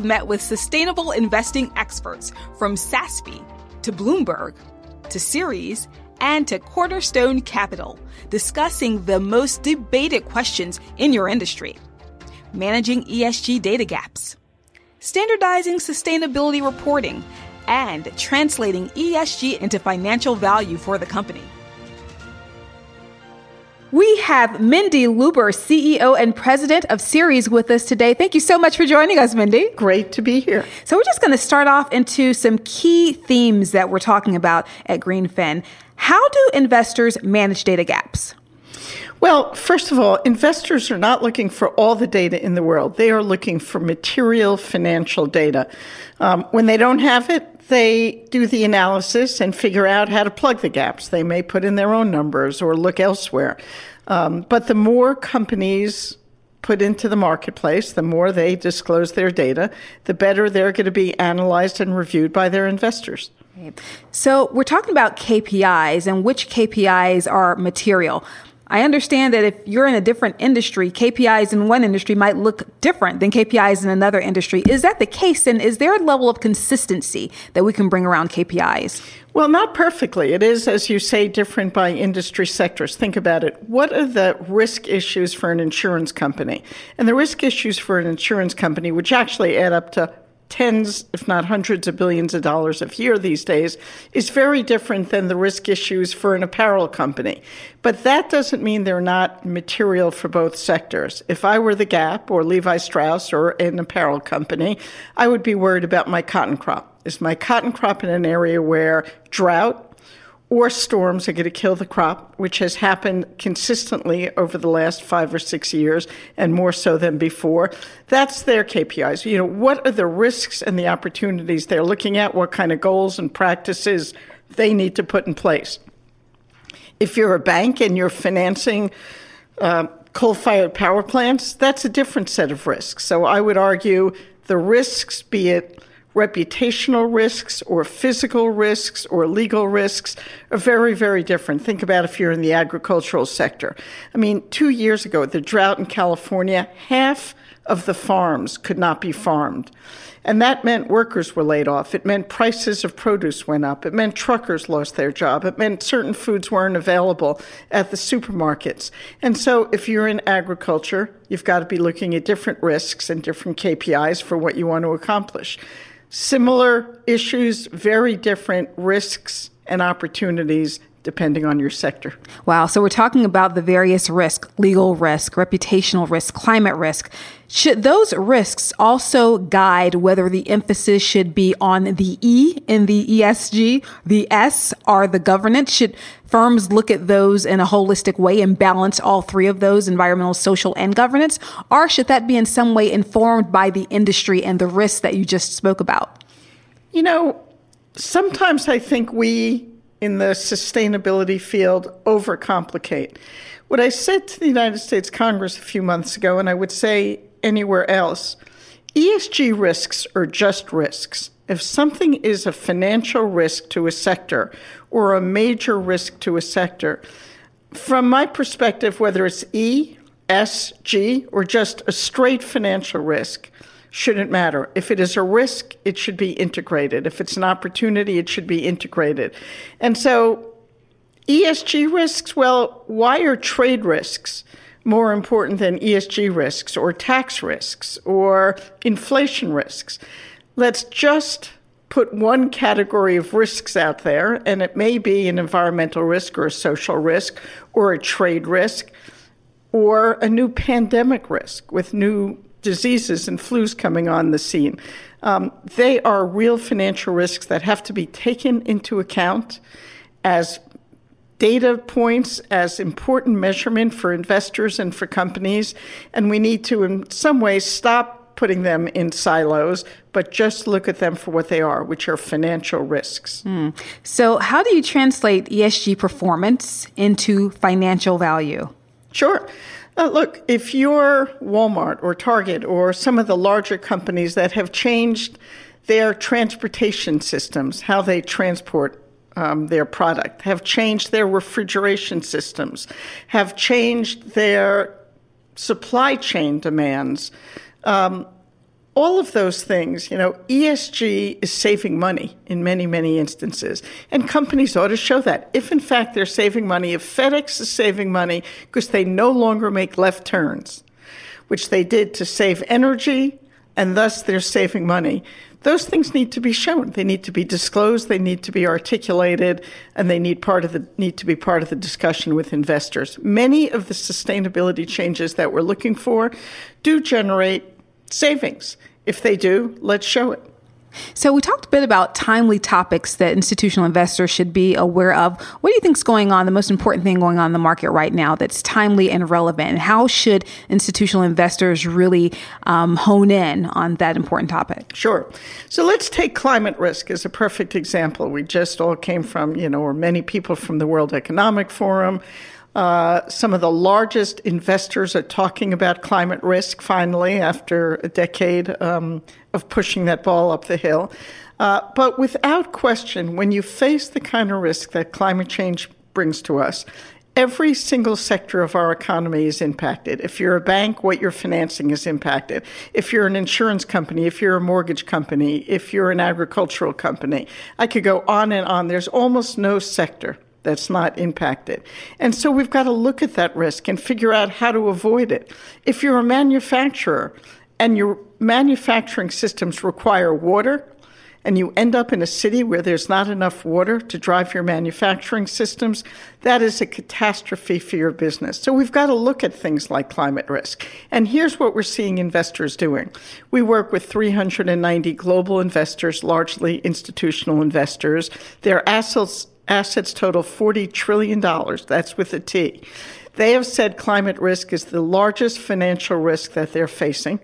have met with sustainable investing experts from SASB to Bloomberg to Ceres and to Cornerstone Capital, discussing the most debated questions in your industry. Managing ESG data gaps, standardizing sustainability reporting, and translating ESG into financial value for the company. We have Mindy Luber, CEO and President of Ceres, with us today. Thank you so much for joining us, Mindy. Great to be here. So, we're just going to start off into some key themes that we're talking about at Greenfin. How do investors manage data gaps? Well, first of all, investors are not looking for all the data in the world. They are looking for material financial data. Um, when they don't have it, they do the analysis and figure out how to plug the gaps. They may put in their own numbers or look elsewhere. Um, but the more companies put into the marketplace, the more they disclose their data, the better they're going to be analyzed and reviewed by their investors. So, we're talking about KPIs and which KPIs are material. I understand that if you're in a different industry, KPIs in one industry might look different than KPIs in another industry. Is that the case? And is there a level of consistency that we can bring around KPIs? Well, not perfectly. It is, as you say, different by industry sectors. Think about it. What are the risk issues for an insurance company? And the risk issues for an insurance company, which actually add up to tens, if not hundreds of billions of dollars a year these days, is very different than the risk issues for an apparel company. But that doesn't mean they're not material for both sectors. If I were the Gap or Levi Strauss or an apparel company, I would be worried about my cotton crop. Is my cotton crop in an area where drought, or storms are going to kill the crop, which has happened consistently over the last five or six years and more so than before. That's their KPIs. You know, what are the risks and the opportunities they're looking at? What kind of goals and practices they need to put in place? If you're a bank and you're financing uh, coal fired power plants, that's a different set of risks. So I would argue the risks, be it reputational risks or physical risks or legal risks are very, very different. Think about if you're in the agricultural sector. I mean, two years ago, the drought in California, half of the farms could not be farmed. And that meant workers were laid off. It meant prices of produce went up. It meant truckers lost their job. It meant certain foods weren't available at the supermarkets. And so if you're in agriculture, you've got to be looking at different risks and different KPIs for what you want to accomplish similar issues, very different risks and opportunities depending on your sector. Wow. So we're talking about the various risk, legal risk, reputational risk, climate risk. Should those risks also guide whether the emphasis should be on the E in the ESG, the S are the governance? Should firms look at those in a holistic way and balance all three of those environmental, social, and governance? Or should that be in some way informed by the industry and the risks that you just spoke about? You know, sometimes I think we in the sustainability field overcomplicate. What I said to the United States Congress a few months ago, and I would say anywhere else, ESG risks are just risks. If something is a financial risk to a sector or a major risk to a sector, from my perspective, whether it's E, S, G, or just a straight financial risk, shouldn't matter. If it is a risk, it should be integrated. If it's an opportunity, it should be integrated. And so, ESG risks, well, why are trade risks more important than ESG risks or tax risks or inflation risks? Let's just put one category of risks out there, and it may be an environmental risk or a social risk or a trade risk or a new pandemic risk with new diseases and flus coming on the scene. Um, they are real financial risks that have to be taken into account as data points, as important measurement for investors and for companies. And we need to, in some ways, stop putting them in silos, but just look at them for what they are, which are financial risks. Mm. So, how do you translate ESG performance into financial value? Sure. Uh, look, if you're Walmart or Target or some of the larger companies that have changed their transportation systems, how they transport um, their product, have changed their refrigeration systems, have changed their supply chain demands, um, all of those things, you know, ESG is saving money in many, many instances. And companies ought to show that. If in fact they're saving money, if FedEx is saving money because they no longer make left turns, which they did to save energy, and thus they're saving money, those things need to be shown. They need to be disclosed, they need to be articulated, and they need part of the need to be part of the discussion with investors. Many of the sustainability changes that we're looking for do generate savings. If they do, let's show it. So we talked a bit about timely topics that institutional investors should be aware of. What do you think is going on, the most important thing going on in the market right now that's timely and relevant? And how should institutional investors really um, hone in on that important topic? Sure. So let's take climate risk as a perfect example. We just all came from, you know, or many people from the World Economic Forum. Uh, some of the largest investors are talking about climate risk finally after a decade um, of pushing that ball up the hill. Uh, but without question, when you face the kind of risk that climate change brings to us, every single sector of our economy is impacted. If you're a bank, what you're financing is impacted. If you're an insurance company, if you're a mortgage company, if you're an agricultural company, I could go on and on. There's almost no sector that's not impacted. And so we've got to look at that risk and figure out how to avoid it. If you're a manufacturer and your manufacturing systems require water, and you end up in a city where there's not enough water to drive your manufacturing systems, that is a catastrophe for your business. So we've got to look at things like climate risk. And here's what we're seeing investors doing. We work with 390 global investors, largely institutional investors. Their assets assets total $40 trillion. That's with a T. They have said climate risk is the largest financial risk that they're facing.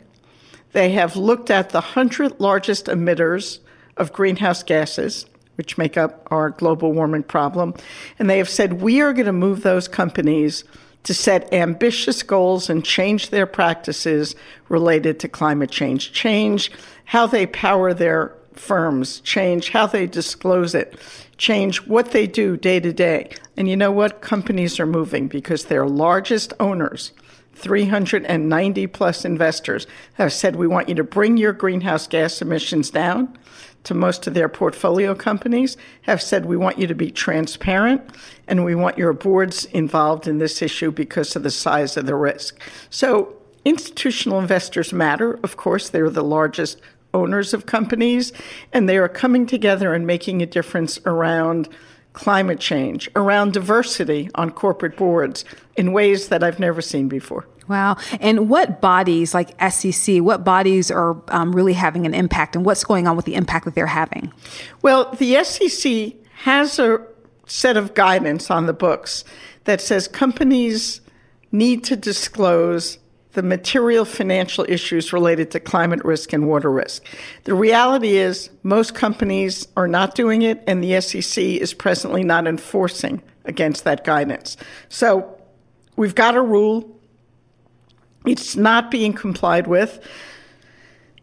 They have looked at the 100 largest emitters of greenhouse gases, which make up our global warming problem, and they have said we are going to move those companies to set ambitious goals and change their practices related to climate change, change how they power their firms, change how they disclose it, change what they do day to day. And you know what? Companies are moving because their largest owners, 390 plus investors, have said, We want you to bring your greenhouse gas emissions down. To most of their portfolio companies, have said, We want you to be transparent and we want your boards involved in this issue because of the size of the risk. So, institutional investors matter. Of course, they're the largest owners of companies, and they are coming together and making a difference around climate change, around diversity on corporate boards in ways that I've never seen before. Wow. And what bodies, like SEC, what bodies are um, really having an impact, and what's going on with the impact that they're having? Well, the SEC has a set of guidance on the books that says companies need to disclose the material financial issues related to climate risk and water risk. The reality is, most companies are not doing it, and the SEC is presently not enforcing against that guidance. So we've got a rule, it's not being complied with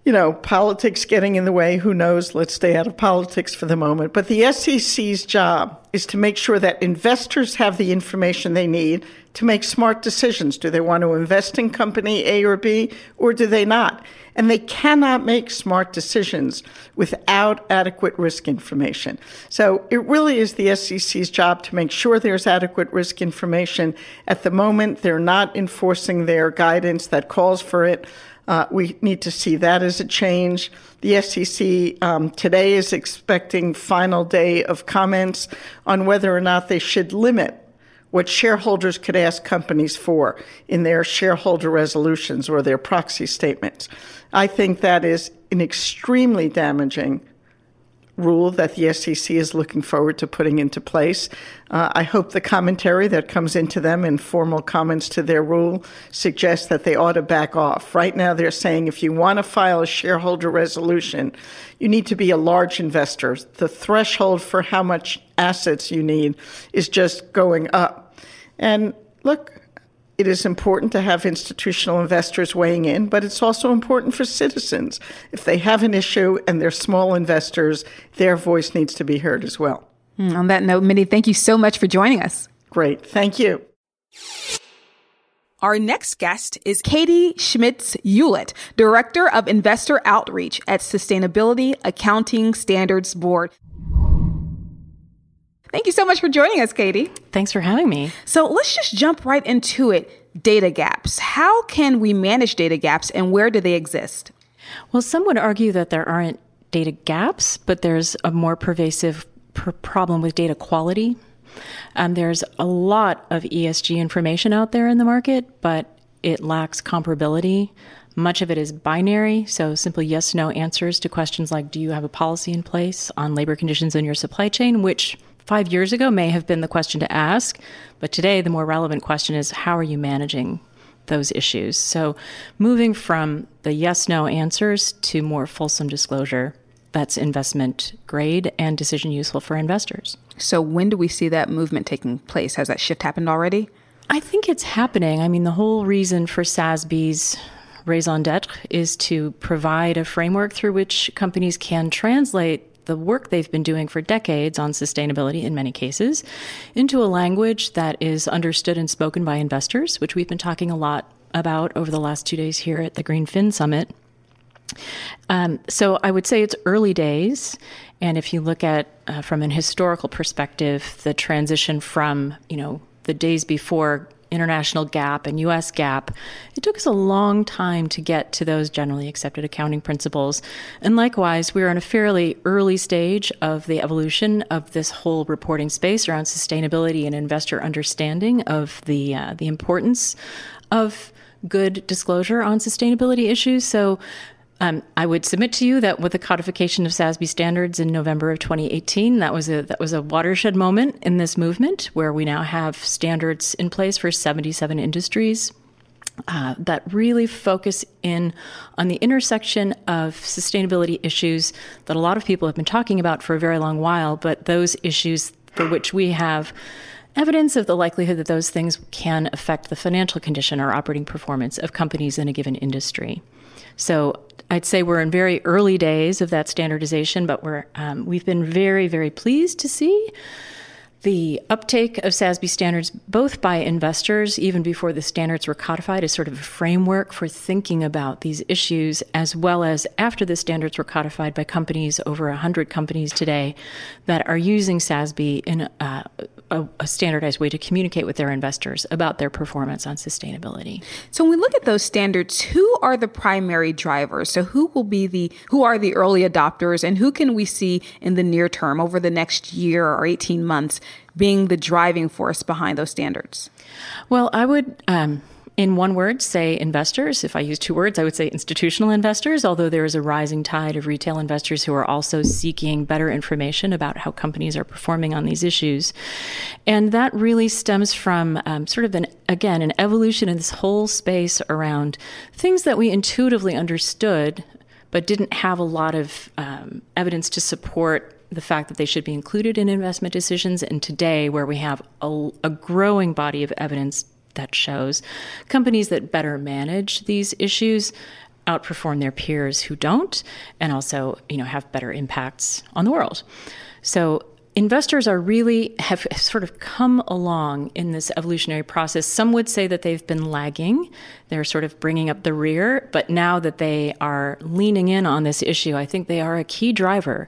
you know, politics getting in the way, who knows? Let's stay out of politics for the moment. But the SEC's job is to make sure that investors have the information they need to make smart decisions. Do they want to invest in company A or B, or do they not? And they cannot make smart decisions without adequate risk information. So it really is the SEC's job to make sure there's adequate risk information. At the moment, they're not enforcing their guidance that calls for it. Uh, we need to see that as a change. The SEC um, today is expecting final day of comments on whether or not they should limit what shareholders could ask companies for in their shareholder resolutions or their proxy statements. I think that is an extremely damaging rule that the SEC is looking forward to putting into place. Uh, I hope the commentary that comes into them in formal comments to their rule suggests that they ought to back off. Right now, they're saying if you want to file a shareholder resolution, you need to be a large investor. The threshold for how much assets you need is just going up. And look, it is important to have institutional investors weighing in, but it's also important for citizens. If they have an issue and they're small investors, their voice needs to be heard as well. Mm, on that note, Mindy, thank you so much for joining us. Great. Thank you. Our next guest is Katie Schmitz Hewlett, Director of Investor Outreach at Sustainability Accounting Standards Board. Thank you so much for joining us, Katie. Thanks for having me. So let's just jump right into it. Data gaps. How can we manage data gaps and where do they exist? Well, some would argue that there aren't data gaps, but there's a more pervasive pr- problem with data quality. Um, there's a lot of ESG information out there in the market, but it lacks comparability. Much of it is binary, so simple yes no answers to questions like Do you have a policy in place on labor conditions in your supply chain? Which five years ago may have been the question to ask, but today the more relevant question is How are you managing those issues? So moving from the yes no answers to more fulsome disclosure that's investment grade and decision useful for investors. So, when do we see that movement taking place? Has that shift happened already? I think it's happening. I mean, the whole reason for SASB's raison d'etre is to provide a framework through which companies can translate the work they've been doing for decades on sustainability in many cases into a language that is understood and spoken by investors, which we've been talking a lot about over the last two days here at the Greenfin Summit. Um, so I would say it's early days, and if you look at uh, from an historical perspective, the transition from you know the days before international GAAP and US GAAP, it took us a long time to get to those generally accepted accounting principles. And likewise, we're in a fairly early stage of the evolution of this whole reporting space around sustainability and investor understanding of the uh, the importance of good disclosure on sustainability issues. So um, I would submit to you that with the codification of SASB standards in November of 2018, that was a that was a watershed moment in this movement, where we now have standards in place for 77 industries uh, that really focus in on the intersection of sustainability issues that a lot of people have been talking about for a very long while, but those issues for which we have evidence of the likelihood that those things can affect the financial condition or operating performance of companies in a given industry. So I'd say we're in very early days of that standardization, but we're um, we've been very very pleased to see the uptake of SASB standards, both by investors, even before the standards were codified, as sort of a framework for thinking about these issues, as well as after the standards were codified by companies, over 100 companies today, that are using SASB in uh, a, a, standardized way to communicate with their investors about their performance on sustainability. So when we look at those standards, who are the primary drivers? So who will be the who are the early adopters and who can we see in the near term over the next year or 18 months being the driving force behind those standards? Well, I would um, in one word, say investors. If I use two words, I would say institutional investors, although there is a rising tide of retail investors who are also seeking better information about how companies are performing on these issues. And that really stems from um, sort of an, again, an evolution in this whole space around things that we intuitively understood, but didn't have a lot of um, evidence to support the fact that they should be included in investment decisions. And today, where we have a, a growing body of evidence that shows. Companies that better manage these issues outperform their peers who don't and also you know have better impacts on the world. So investors are really have sort of come along in this evolutionary process. Some would say that they've been lagging. They're sort of bringing up the rear but now that they are leaning in on this issue i think they are a key driver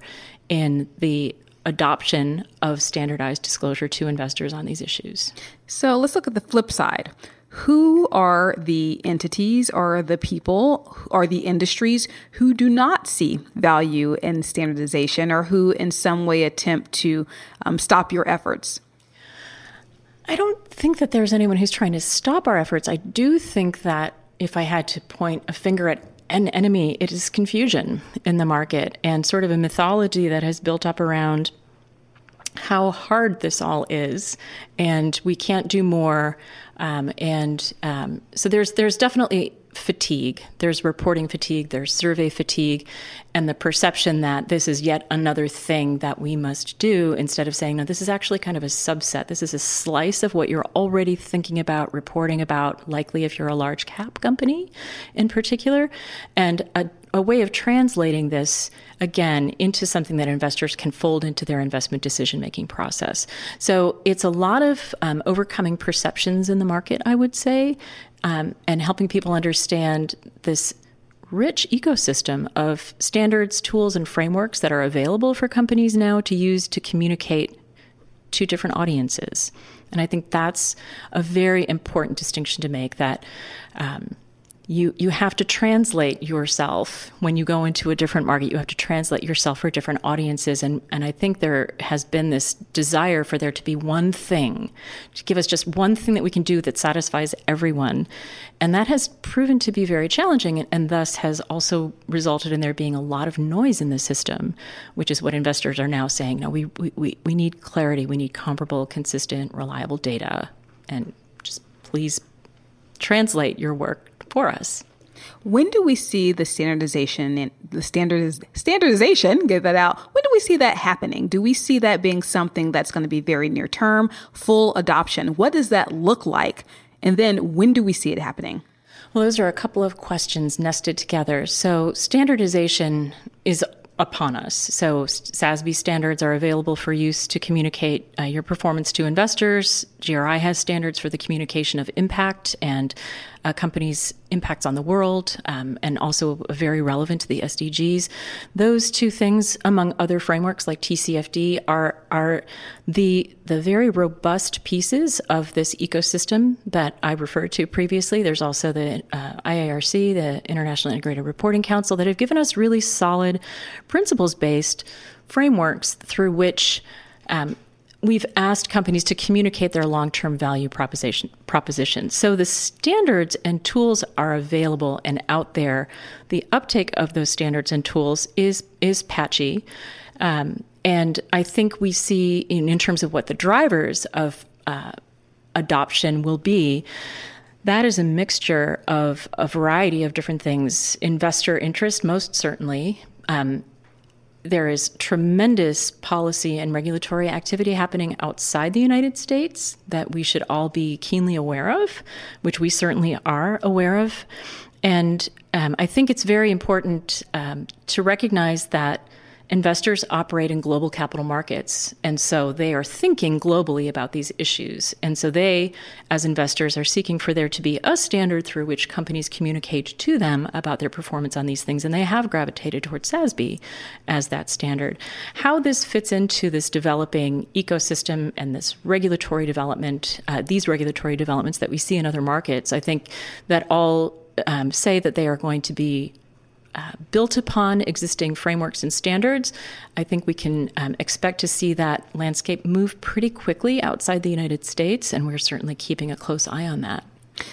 in the adoption of standardized disclosure to investors on these issues. So let's look at the flip side. Who are the entities or the people or the industries who do not see value in standardization or who in some way attempt to um, stop your efforts? I don't think that there's anyone who's trying to stop our efforts. I do think that if I had to point a finger at an enemy. It is confusion in the market and sort of a mythology that has built up around how hard this all is, and we can't do more. Um, and um, so there's there's definitely fatigue. There's reporting fatigue, there's survey fatigue, and the perception that this is yet another thing that we must do instead of saying, no, this is actually kind of a subset. This is a slice of what you're already thinking about, reporting about, likely if you're a large cap company in particular, and a a way of translating this again into something that investors can fold into their investment decision making process. So it's a lot of um, overcoming perceptions in the market, I would say, um, and helping people understand this rich ecosystem of standards, tools, and frameworks that are available for companies now to use to communicate to different audiences. And I think that's a very important distinction to make that um, you you have to translate yourself when you go into a different market. You have to translate yourself for different audiences. And and I think there has been this desire for there to be one thing to give us just one thing that we can do that satisfies everyone. And that has proven to be very challenging and, and thus has also resulted in there being a lot of noise in the system which is what investors are now saying no we we, we need clarity. We need comparable consistent reliable data. And just please translate your work for us. When do we see the standardization and the standardiz- standardization, get that out? When do we see that happening? Do we see that being something that's going to be very near term, full adoption? What does that look like? And then when do we see it happening? Well, those are a couple of questions nested together. So, standardization is upon us. So, SASB standards are available for use to communicate uh, your performance to investors. GRI has standards for the communication of impact and a company's impacts on the world, um, and also very relevant to the SDGs. Those two things, among other frameworks like TCFD, are are the the very robust pieces of this ecosystem that I referred to previously. There's also the uh, IIRC, the International Integrated Reporting Council, that have given us really solid principles based frameworks through which um, we've asked companies to communicate their long-term value proposition proposition. So the standards and tools are available and out there. The uptake of those standards and tools is is patchy, um, and I think we see in, in, terms of what the drivers of uh, adoption will be. That is a mixture of a variety of different things. Investor interest, most certainly, um, there is tremendous policy and regulatory activity happening outside the United States that we should all be keenly aware of, which we certainly are aware of. And um, I think it's very important um, to recognize that investors operate in global capital markets. And so they are thinking globally about these issues. And so they, as investors, are seeking for there to be a standard through which companies communicate to them about their performance on these things. And they have gravitated towards SASB as that standard. How this fits into this developing ecosystem and this regulatory development, uh, these regulatory developments that we see in other markets, I think that all um, say that they are going to be uh, built upon existing frameworks and standards, I think we can um, expect to see that landscape move pretty quickly outside the United States, and we're certainly keeping a close eye on that.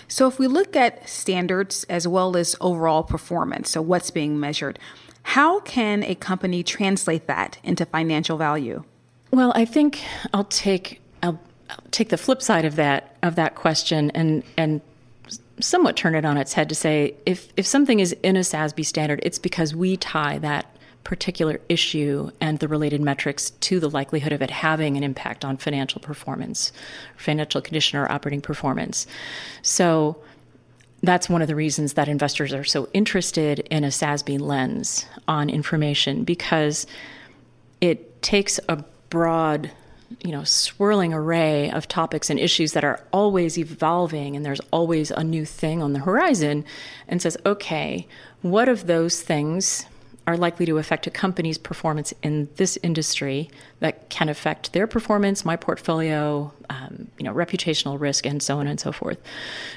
So, if we look at standards as well as overall performance, so what's being measured, how can a company translate that into financial value? Well, I think I'll take I'll, I'll take the flip side of that of that question and and somewhat turn it on its head to say if if something is in a SASB standard, it's because we tie that particular issue and the related metrics to the likelihood of it having an impact on financial performance, financial condition, or operating performance. So that's one of the reasons that investors are so interested in a SASB lens on information because it takes a broad you know swirling array of topics and issues that are always evolving and there's always a new thing on the horizon and says okay what of those things are likely to affect a company's performance in this industry that can affect their performance, my portfolio, um, you know, reputational risk, and so on and so forth.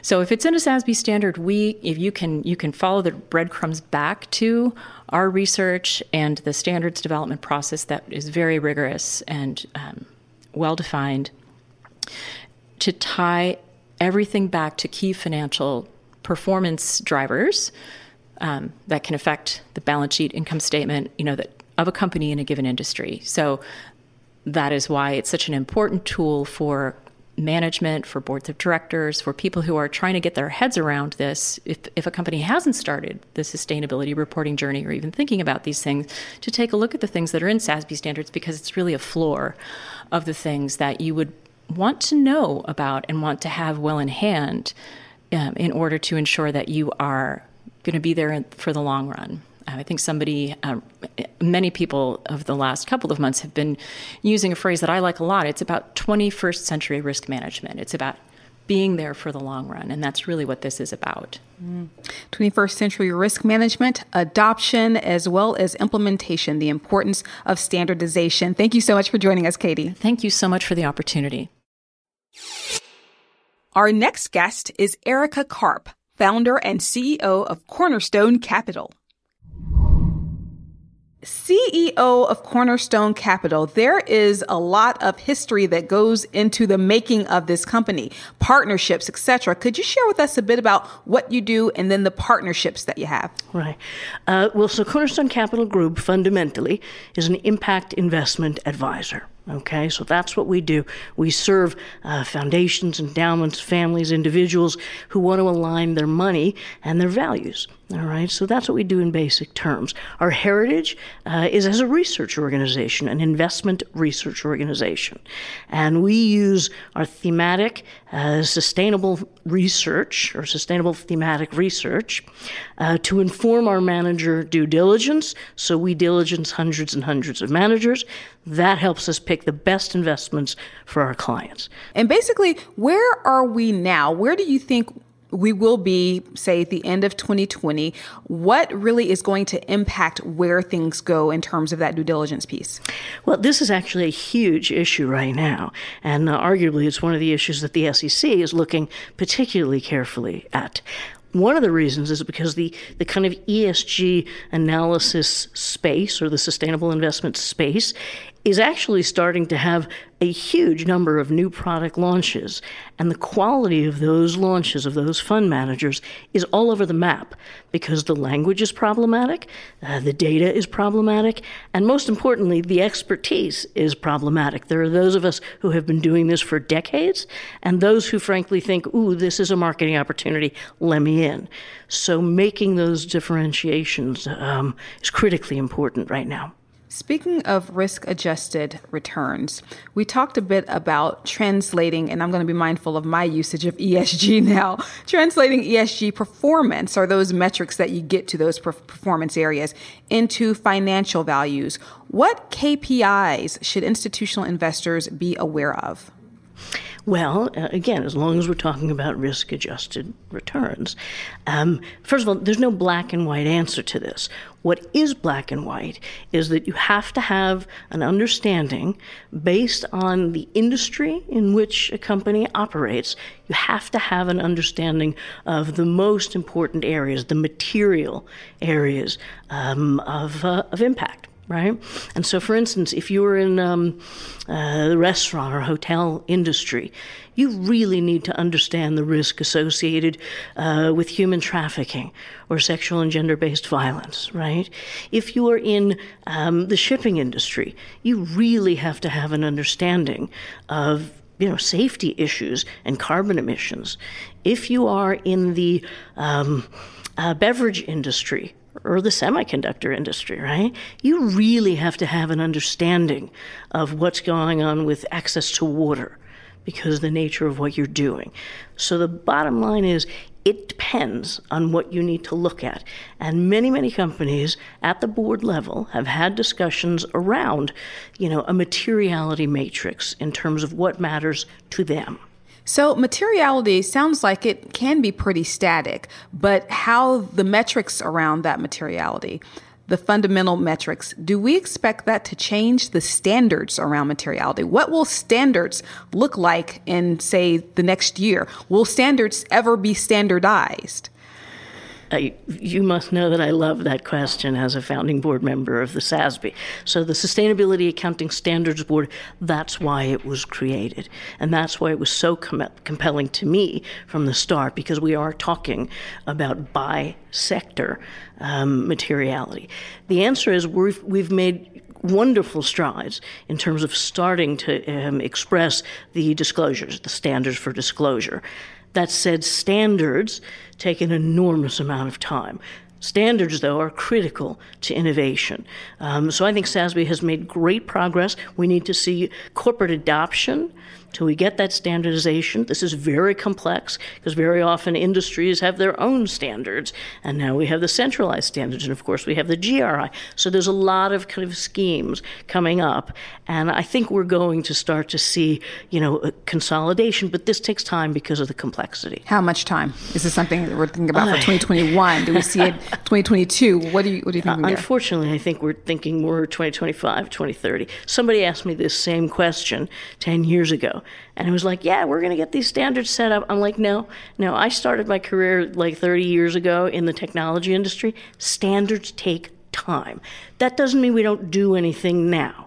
So if it's in a SASB standard, we if you can you can follow the breadcrumbs back to our research and the standards development process that is very rigorous and um, well defined to tie everything back to key financial performance drivers um, that can affect the balance sheet, income statement, you know, that of a company in a given industry. So that is why it's such an important tool for management, for boards of directors, for people who are trying to get their heads around this. If, if a company hasn't started the sustainability reporting journey or even thinking about these things, to take a look at the things that are in SASB standards because it's really a floor of the things that you would want to know about and want to have well in hand um, in order to ensure that you are going to be there for the long run. I think somebody, uh, many people of the last couple of months have been using a phrase that I like a lot. It's about 21st century risk management. It's about being there for the long run. And that's really what this is about. Mm. 21st century risk management, adoption, as well as implementation, the importance of standardization. Thank you so much for joining us, Katie. Thank you so much for the opportunity. Our next guest is Erica Karp, founder and CEO of Cornerstone Capital. CEO of Cornerstone Capital, there is a lot of history that goes into the making of this company, partnerships, etc. Could you share with us a bit about what you do and then the partnerships that you have? Right. Uh, well, so Cornerstone Capital Group fundamentally is an impact investment advisor. Okay, so that's what we do. We serve uh, foundations, endowments, families, individuals who want to align their money and their values. All right, so that's what we do in basic terms. Our heritage uh, is as a research organization, an investment research organization. And we use our thematic uh, sustainable research or sustainable thematic research uh, to inform our manager due diligence. So we diligence hundreds and hundreds of managers. That helps us pick the best investments for our clients. And basically, where are we now? Where do you think we will be, say, at the end of 2020. What really is going to impact where things go in terms of that due diligence piece? Well, this is actually a huge issue right now. And uh, arguably, it's one of the issues that the SEC is looking particularly carefully at. One of the reasons is because the, the kind of ESG analysis space or the sustainable investment space is actually starting to have a huge number of new product launches. And the quality of those launches, of those fund managers, is all over the map because the language is problematic, uh, the data is problematic, and most importantly, the expertise is problematic. There are those of us who have been doing this for decades, and those who frankly think, ooh, this is a marketing opportunity, let me in. So making those differentiations um, is critically important right now. Speaking of risk adjusted returns, we talked a bit about translating, and I'm going to be mindful of my usage of ESG now, translating ESG performance or those metrics that you get to those performance areas into financial values. What KPIs should institutional investors be aware of? Well, uh, again, as long as we're talking about risk adjusted returns, um, first of all, there's no black and white answer to this. What is black and white is that you have to have an understanding based on the industry in which a company operates. You have to have an understanding of the most important areas, the material areas um, of, uh, of impact right? And so, for instance, if you were in um, the restaurant or hotel industry, you really need to understand the risk associated uh, with human trafficking or sexual and gender based violence, right? If you are in um, the shipping industry, you really have to have an understanding of you know safety issues and carbon emissions. If you are in the um, uh, beverage industry or the semiconductor industry, right? You really have to have an understanding of what's going on with access to water because the nature of what you're doing. So the bottom line is it depends on what you need to look at. And many, many companies at the board level have had discussions around, you know, a materiality matrix in terms of what matters to them. So, materiality sounds like it can be pretty static, but how the metrics around that materiality, the fundamental metrics, do we expect that to change the standards around materiality? What will standards look like in, say, the next year? Will standards ever be standardized? Uh, you must know that I love that question as a founding board member of the SASB. So, the Sustainability Accounting Standards Board, that's why it was created. And that's why it was so com- compelling to me from the start, because we are talking about by sector um, materiality. The answer is we've, we've made wonderful strides in terms of starting to um, express the disclosures, the standards for disclosure. That said, standards take an enormous amount of time. Standards, though, are critical to innovation. Um, so I think SASB has made great progress. We need to see corporate adoption till we get that standardization. This is very complex because very often industries have their own standards, and now we have the centralized standards, and of course we have the GRI. So there's a lot of kind of schemes coming up, and I think we're going to start to see, you know, consolidation, but this takes time because of the complexity. How much time? Is this something that we're thinking about for 2021? Do we see it 2022? What do you what do you think? Uh, unfortunately, I think we're thinking more 2025, 2030. Somebody asked me this same question 10 years ago, and it was like, "Yeah, we're going to get these standards set up." I'm like, "No, no. I started my career like 30 years ago in the technology industry. Standards take time. That doesn't mean we don't do anything now."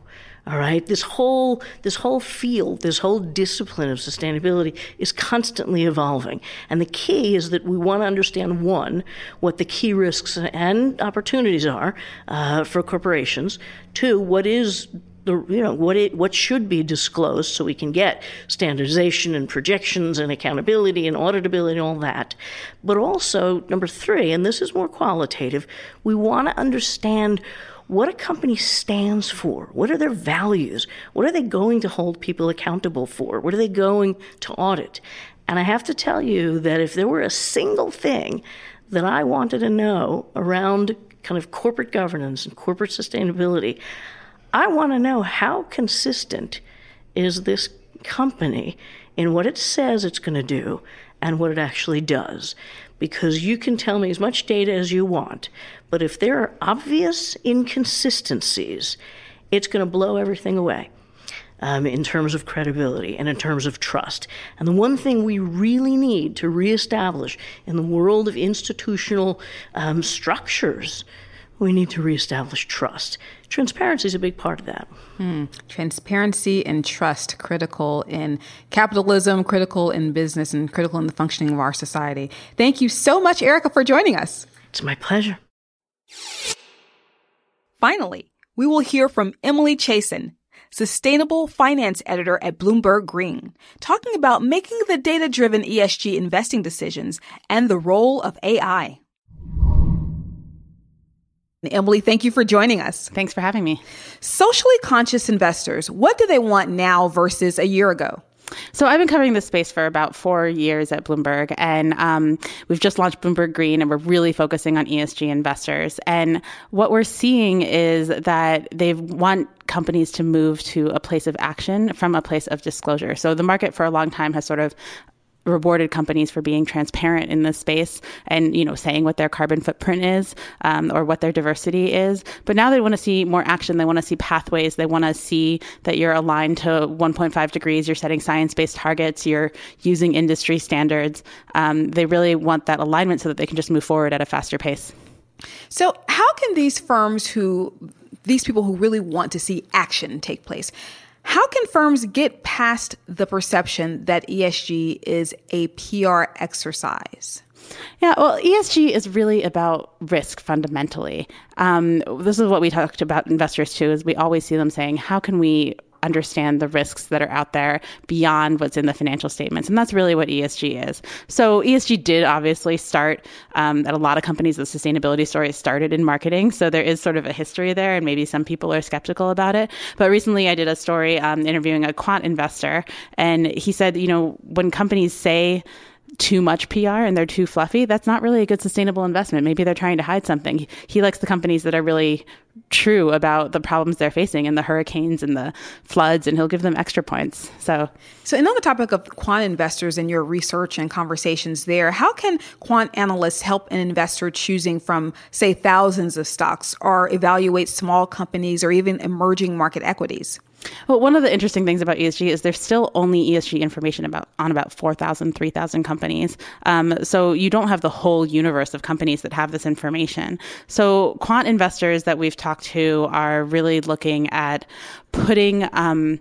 All right, this whole this whole field, this whole discipline of sustainability is constantly evolving, and the key is that we want to understand one what the key risks and opportunities are uh, for corporations. Two, what is the, you know what it what should be disclosed so we can get standardization and projections and accountability and auditability and all that but also number 3 and this is more qualitative we want to understand what a company stands for. What are their values? What are they going to hold people accountable for? What are they going to audit? And I have to tell you that if there were a single thing that I wanted to know around kind of corporate governance and corporate sustainability, I want to know how consistent is this company in what it says it's going to do and what it actually does because you can tell me as much data as you want, but if there are obvious inconsistencies, it's going to blow everything away. Um, in terms of credibility and in terms of trust. And the one thing we really need to reestablish in the world of institutional um, structures we need to reestablish trust. Transparency is a big part of that. Hmm. Transparency and trust critical in capitalism, critical in business, and critical in the functioning of our society. Thank you so much, Erica, for joining us. It's my pleasure. Finally, we will hear from Emily Chasan, Sustainable Finance Editor at Bloomberg Green, talking about making the data driven ESG investing decisions and the role of AI. Emily, thank you for joining us. Thanks for having me. Socially conscious investors, what do they want now versus a year ago? So I've been covering this space for about four years at Bloomberg, and um, we've just launched Bloomberg Green, and we're really focusing on ESG investors. And what we're seeing is that they want companies to move to a place of action from a place of disclosure. So the market for a long time has sort of rewarded companies for being transparent in this space and you know saying what their carbon footprint is um, or what their diversity is. But now they want to see more action. They want to see pathways. They want to see that you're aligned to 1.5 degrees. You're setting science-based targets. You're using industry standards. Um, they really want that alignment so that they can just move forward at a faster pace. So how can these firms who these people who really want to see action take place how can firms get past the perception that ESG is a PR exercise? Yeah, well, ESG is really about risk fundamentally. Um, this is what we talked about investors too. Is we always see them saying, "How can we understand the risks that are out there beyond what's in the financial statements. And that's really what ESG is. So ESG did obviously start um, at a lot of companies. The sustainability story started in marketing. So there is sort of a history there, and maybe some people are skeptical about it. But recently I did a story um, interviewing a quant investor, and he said, you know, when companies say, too much PR and they're too fluffy, that's not really a good sustainable investment. Maybe they're trying to hide something. He likes the companies that are really true about the problems they're facing and the hurricanes and the floods, and he'll give them extra points. So, so and on the topic of quant investors and your research and conversations there, how can quant analysts help an investor choosing from, say, thousands of stocks or evaluate small companies or even emerging market equities? Well, one of the interesting things about ESG is there's still only ESG information about on about 4,000, 3,000 companies. Um, so you don't have the whole universe of companies that have this information. So quant investors that we've talked to are really looking at putting um,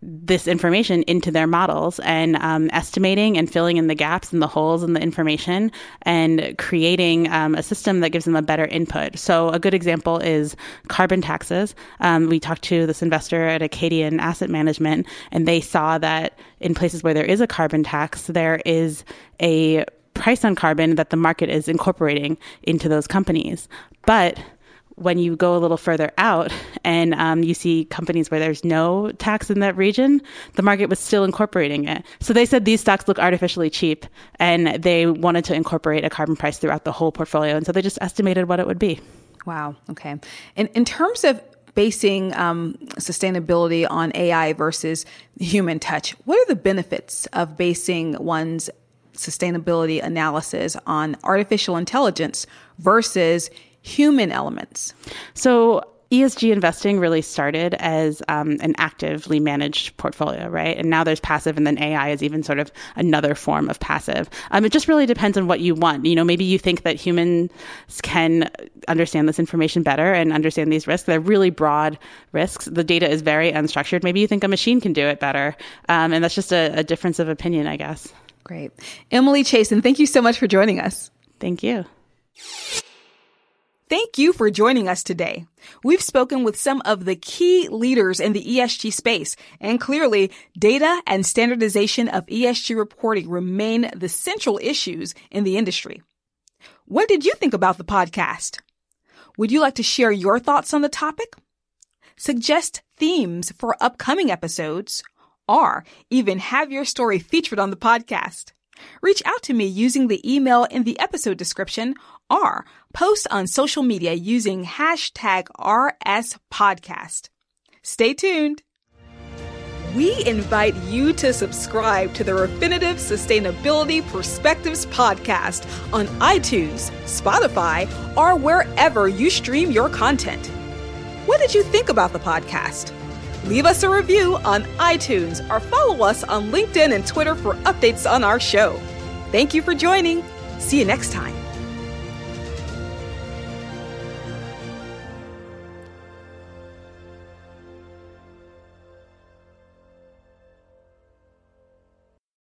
this information into their models and um, estimating and filling in the gaps and the holes in the information and creating um, a system that gives them a better input. So, a good example is carbon taxes. Um, we talked to this investor at Acadian Asset Management, and they saw that in places where there is a carbon tax, there is a price on carbon that the market is incorporating into those companies. But when you go a little further out and um, you see companies where there's no tax in that region, the market was still incorporating it. So they said these stocks look artificially cheap and they wanted to incorporate a carbon price throughout the whole portfolio. And so they just estimated what it would be. Wow. Okay. And in terms of basing um, sustainability on AI versus human touch, what are the benefits of basing one's sustainability analysis on artificial intelligence versus human elements? So, ESG investing really started as um, an actively managed portfolio, right? And now there's passive, and then AI is even sort of another form of passive. Um, it just really depends on what you want. You know, maybe you think that humans can understand this information better and understand these risks. They're really broad risks. The data is very unstructured. Maybe you think a machine can do it better, um, and that's just a, a difference of opinion, I guess. Great, Emily Chasan, thank you so much for joining us. Thank you. Thank you for joining us today. We've spoken with some of the key leaders in the ESG space, and clearly data and standardization of ESG reporting remain the central issues in the industry. What did you think about the podcast? Would you like to share your thoughts on the topic? Suggest themes for upcoming episodes, or even have your story featured on the podcast. Reach out to me using the email in the episode description or post on social media using hashtag RSPodcast. Stay tuned. We invite you to subscribe to the Refinitiv Sustainability Perspectives podcast on iTunes, Spotify, or wherever you stream your content. What did you think about the podcast? Leave us a review on iTunes or follow us on LinkedIn and Twitter for updates on our show. Thank you for joining. See you next time.